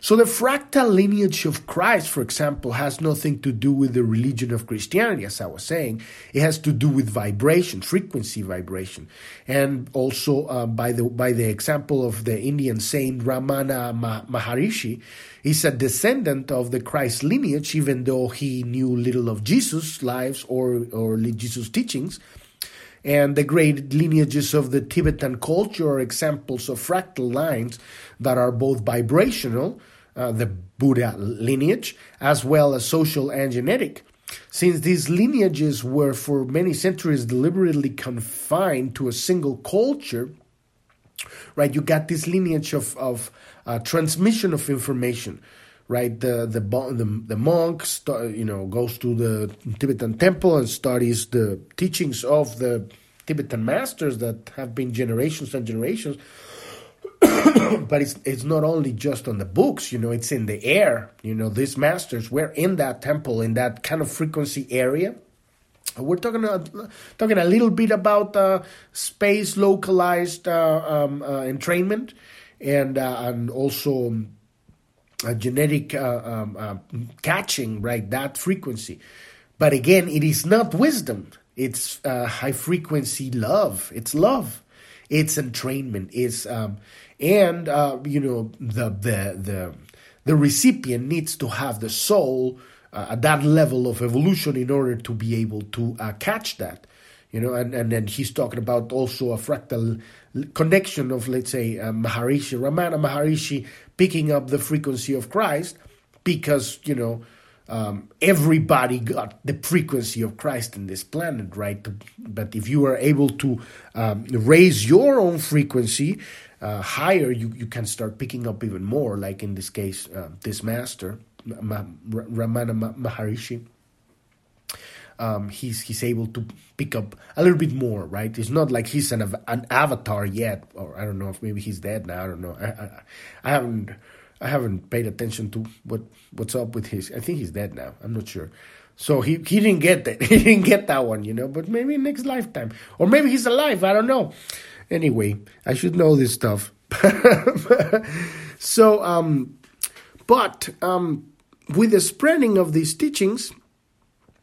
So the fractal lineage of Christ, for example, has nothing to do with the religion of Christianity, as I was saying. It has to do with vibration, frequency vibration, and also uh, by the by the example of the Indian saint Ramana Maharishi, he's a descendant of the Christ lineage, even though he knew little of Jesus' lives or or Jesus' teachings. And the great lineages of the Tibetan culture are examples of fractal lines that are both vibrational, uh, the Buddha lineage, as well as social and genetic. Since these lineages were for many centuries deliberately confined to a single culture, right, you got this lineage of, of uh, transmission of information right? The the the, the monk, you know, goes to the Tibetan temple and studies the teachings of the Tibetan masters that have been generations and generations. but it's it's not only just on the books, you know, it's in the air. You know, these masters were in that temple in that kind of frequency area. We're talking uh, talking a little bit about uh, space localized uh, um, uh, entrainment and uh, and also a genetic uh, um, uh, catching, right? That frequency. But again, it is not wisdom. It's uh, high frequency love. It's love. It's entrainment. It's um, and uh, you know the the the the recipient needs to have the soul uh, at that level of evolution in order to be able to uh, catch that you know, and, and then he's talking about also a fractal connection of, let's say, uh, Maharishi, Ramana Maharishi picking up the frequency of Christ because, you know, um, everybody got the frequency of Christ in this planet, right? But if you are able to um, raise your own frequency uh, higher, you, you can start picking up even more, like in this case, uh, this master, Ramana Maharishi um, he's he's able to pick up a little bit more, right? It's not like he's an an avatar yet, or I don't know if maybe he's dead now. I don't know. I, I, I haven't I haven't paid attention to what what's up with his. I think he's dead now. I'm not sure. So he he didn't get that. He didn't get that one, you know. But maybe next lifetime, or maybe he's alive. I don't know. Anyway, I should know this stuff. so um, but um, with the spreading of these teachings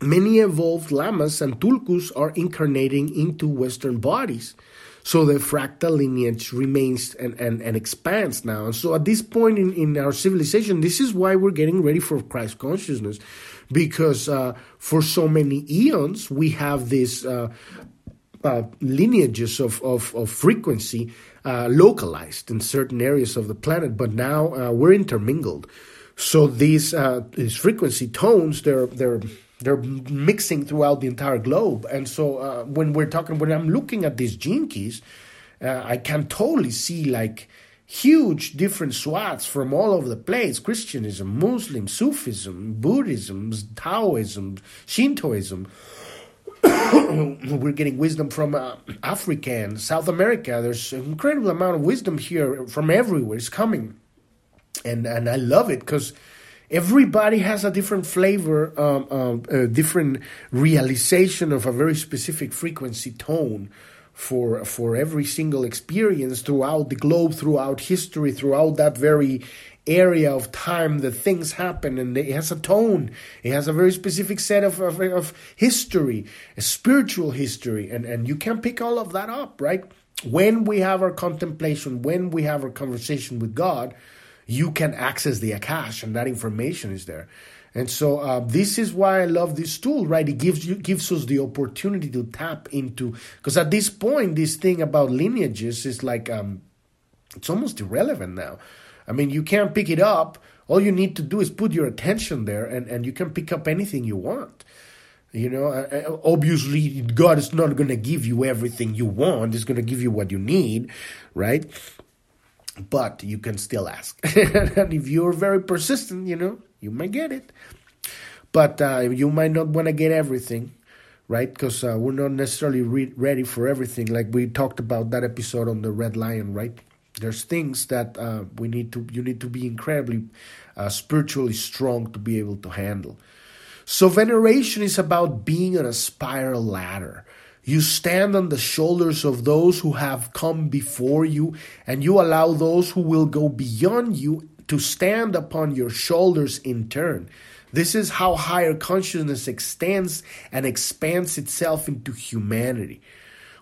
Many evolved lamas and tulkus are incarnating into Western bodies. So the fractal lineage remains and, and, and expands now. And so at this point in, in our civilization, this is why we're getting ready for Christ consciousness. Because uh, for so many eons, we have these uh, uh, lineages of, of, of frequency uh, localized in certain areas of the planet, but now uh, we're intermingled. So these uh, these frequency tones, they're they're they're mixing throughout the entire globe. And so uh, when we're talking, when I'm looking at these gene uh, I can totally see like huge different swaths from all over the place Christianism, Muslim, Sufism, Buddhism, Taoism, Shintoism. We're getting wisdom from uh, Africa and South America. There's an incredible amount of wisdom here from everywhere. It's coming. And, and I love it because everybody has a different flavor, um, um, a different realization of a very specific frequency tone for for every single experience throughout the globe, throughout history, throughout that very area of time that things happen. And it has a tone. It has a very specific set of, of, of history a spiritual history. And, and you can pick all of that up right? When we have our contemplation when we have our conversation with god you can access the Akash, and that information is there. And so uh, this is why I love this tool, right? It gives you gives us the opportunity to tap into because at this point, this thing about lineages is like um, it's almost irrelevant now. I mean, you can't pick it up. All you need to do is put your attention there, and, and you can pick up anything you want. You know, uh, uh obviously, God is not going to give you everything you want. He's going to give you what you need, right? But you can still ask. and if you're very persistent, you know, you might get it. But uh, you might not want to get everything, right? Because uh, we're not necessarily re- ready for everything. Like we talked about that episode on the Red Lion, right? There's things that uh, we need to. You need to be incredibly uh, spiritually strong to be able to handle. So veneration is about being on a spiral ladder you stand on the shoulders of those who have come before you, and you allow those who will go beyond you to stand upon your shoulders in turn. This is how higher consciousness extends and expands itself into humanity.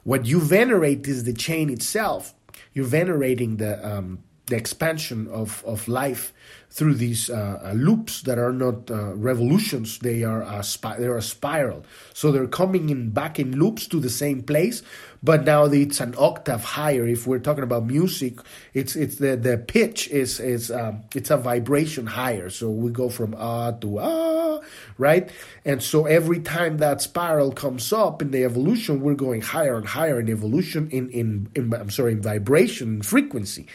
What you venerate is the chain itself. You're venerating the um, the expansion of, of life through these uh, uh, loops that are not uh, revolutions. They are a spi- they're a spiral. So they're coming in back in loops to the same place but now it's an octave higher. If we're talking about music it's it's the the pitch is is um, it's a vibration higher. So we go from ah to ah right? And so every time that spiral comes up in the evolution we're going higher and higher in evolution in in, in I'm sorry in vibration frequency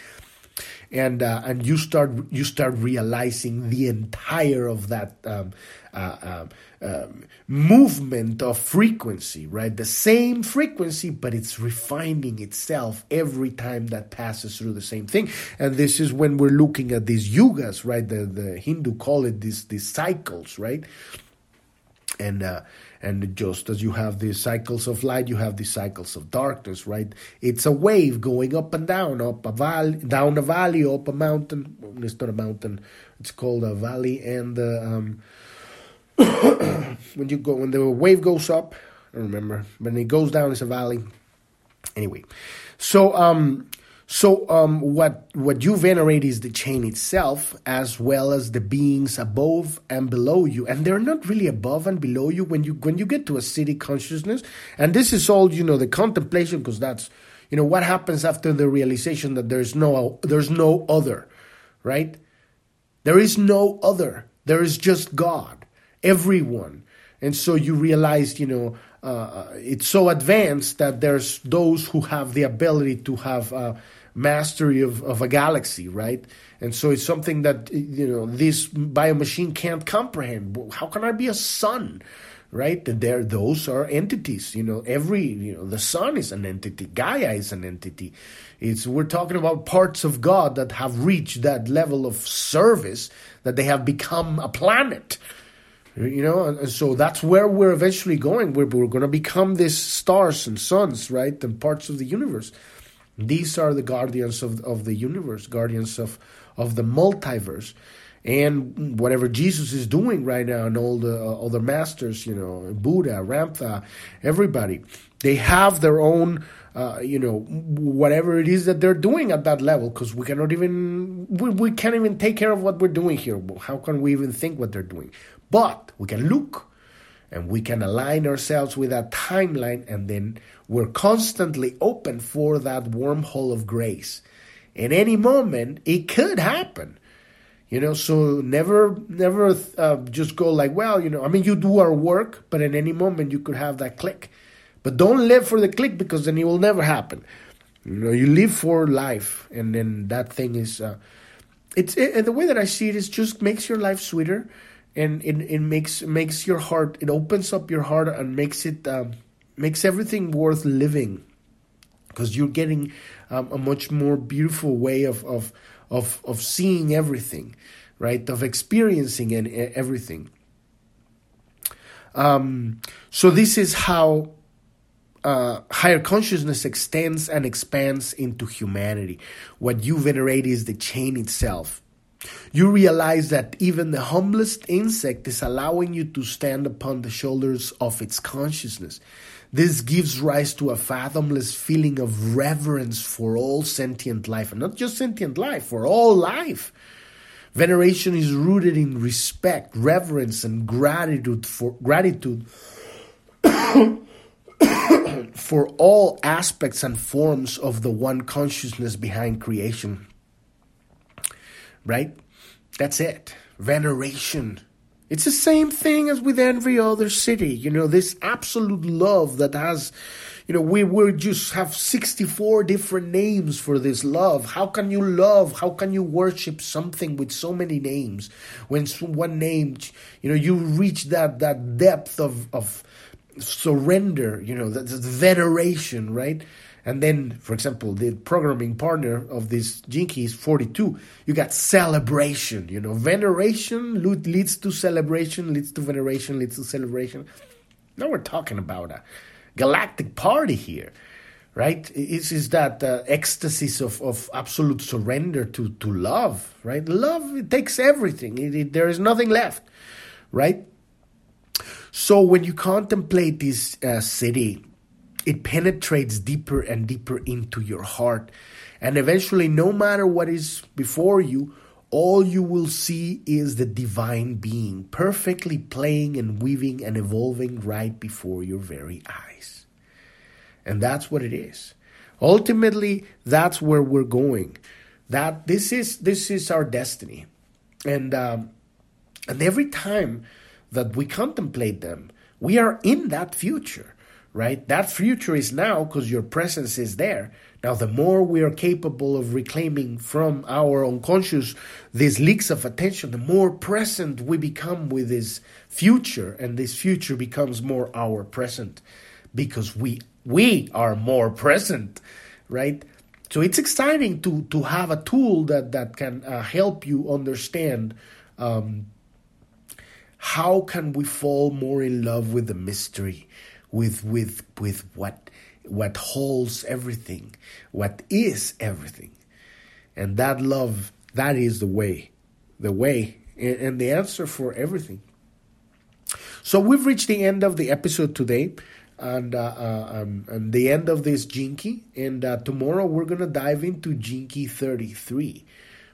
and uh, and you start you start realizing the entire of that um, uh, uh, movement of frequency, right? The same frequency, but it's refining itself every time that passes through the same thing. And this is when we're looking at these yugas, right? The the Hindu call it these these cycles, right? And uh, and just as you have the cycles of light, you have the cycles of darkness, right? It's a wave going up and down, up a valley, down a valley, up a mountain. It's not a mountain; it's called a valley. And uh, um, when you go, when the wave goes up, I remember when it goes down, it's a valley. Anyway, so um, so um, what what you venerate is the chain itself, as well as the beings above and below you, and they're not really above and below you when you when you get to a Siddhi consciousness. And this is all you know the contemplation, because that's you know what happens after the realization that there's no there's no other, right? There is no other. There is just God, everyone, and so you realize you know uh, uh it's so advanced that there's those who have the ability to have. Uh, mastery of, of a galaxy, right? And so it's something that you know this biomachine can't comprehend. How can I be a sun? Right, there, those are entities. You know, every you know, the sun is an entity. Gaia is an entity. It's we're talking about parts of God that have reached that level of service that they have become a planet you know and so that's where we're eventually going we're, we're going to become these stars and suns right and parts of the universe these are the guardians of, of the universe, guardians of, of the multiverse. and whatever Jesus is doing right now, and all the uh, other masters, you know, Buddha, Ramtha, everybody, they have their own, uh, you know, whatever it is that they're doing at that level, because we cannot even, we, we can't even take care of what we're doing here. How can we even think what they're doing? But we can look and we can align ourselves with that timeline, and then we're constantly open for that wormhole of grace. In any moment, it could happen. You know, so never, never uh, just go like, well, you know, I mean, you do our work, but in any moment you could have that click. But don't live for the click because then it will never happen. You know, you live for life, and then that thing is, uh, it's it, the way that I see it is just makes your life sweeter and it, it makes makes your heart it opens up your heart and makes it um, makes everything worth living because you're getting um, a much more beautiful way of, of of of seeing everything right of experiencing and everything um, so this is how uh, higher consciousness extends and expands into humanity. What you venerate is the chain itself. You realize that even the humblest insect is allowing you to stand upon the shoulders of its consciousness. This gives rise to a fathomless feeling of reverence for all sentient life, and not just sentient life, for all life. Veneration is rooted in respect, reverence, and gratitude for gratitude for all aspects and forms of the one consciousness behind creation right? That's it. Veneration. It's the same thing as with every other Siddhi. You know, this absolute love that has, you know, we we just have 64 different names for this love. How can you love? How can you worship something with so many names? When one name, you know, you reach that that depth of of surrender, you know, that veneration, right? And then, for example, the programming partner of this Key is 42. You got celebration, you know, veneration leads to celebration, leads to veneration, leads to celebration. Now we're talking about a galactic party here, right? It's, it's that uh, ecstasy of, of absolute surrender to, to love, right? Love, it takes everything. It, it, there is nothing left, right? So when you contemplate this uh, Siddhi, it penetrates deeper and deeper into your heart. And eventually, no matter what is before you, all you will see is the divine being perfectly playing and weaving and evolving right before your very eyes. And that's what it is. Ultimately, that's where we're going. That this is this is our destiny, and um, and every time that we contemplate them, we are in that future right? That future is now because your presence is there. Now, the more we are capable of reclaiming from our unconscious these leaks of attention, the more present we become with this future, and this future becomes more our present because we we are more present, right? So it's exciting to to have a tool that that can uh, help you understand. Um, how can we fall more in love with the mystery? With with with what what holds everything, what is everything. And that love, that is the way, the way and, and the answer for everything. So we've reached the end of the episode today and uh, uh, um, and the end of this Key. And uh, tomorrow we're gonna dive into Key 33,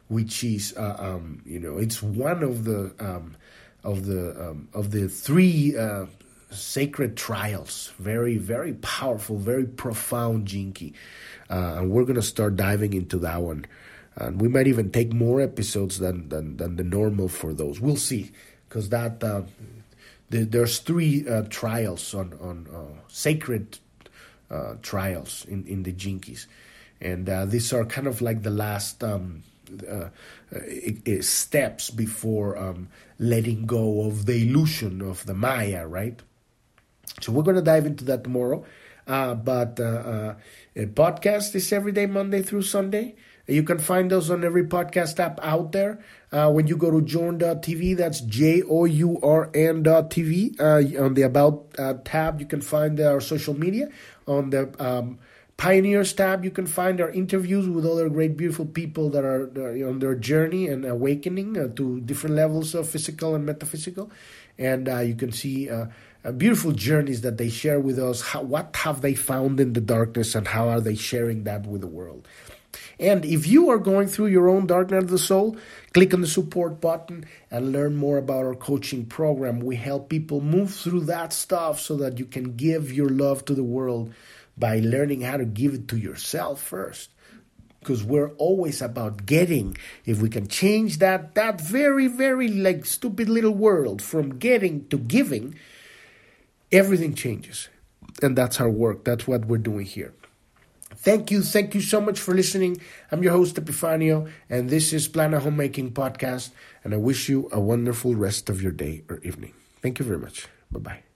which is uh, um, you know it's one of the um, of the um, of the three uh, sacred trials. Very, very powerful, very profound Key. Uh, and we're going to start diving into that one. And we might even take more episodes than, than, than the normal for those. We'll see. Because that uh, the, there's three uh, trials on, on uh, sacred uh, trials in, in the Gene Keys. And uh, these are kind of like the last um, steps before um, letting go of the illusion of the Maya, right? So we're going to dive into that tomorrow. Uh, but uh, uh, a podcast is every day, Monday through Sunday. You can find us on every podcast app out there. Uh, when you go to journ.tv, that's J O U R N.tv. Uh, on the About uh, tab, you can find our social media. On the um, Pioneers tab, you can find our interviews with other great, beautiful people that are, on their journey and awakening uh, to different levels of physical and metaphysical. And you can see Uh, beautiful journeys that they share with us. How, what have they found in the darkness, and how are they sharing that with the world? And if you are going through your own dark night of the soul, click on the support button and learn more about our coaching program. We help people move through that stuff so that you can give your love to the world by learning how to give it to yourself first because we're always about getting if we can change that that very very like stupid little world from getting to giving everything changes and that's our work. That's what we're doing here. Thank you. Thank you so much for listening. I'm your host epifanio and this is plan a homemaking podcast and i wish you a wonderful rest of your day or evening. Thank you very much. Bye bye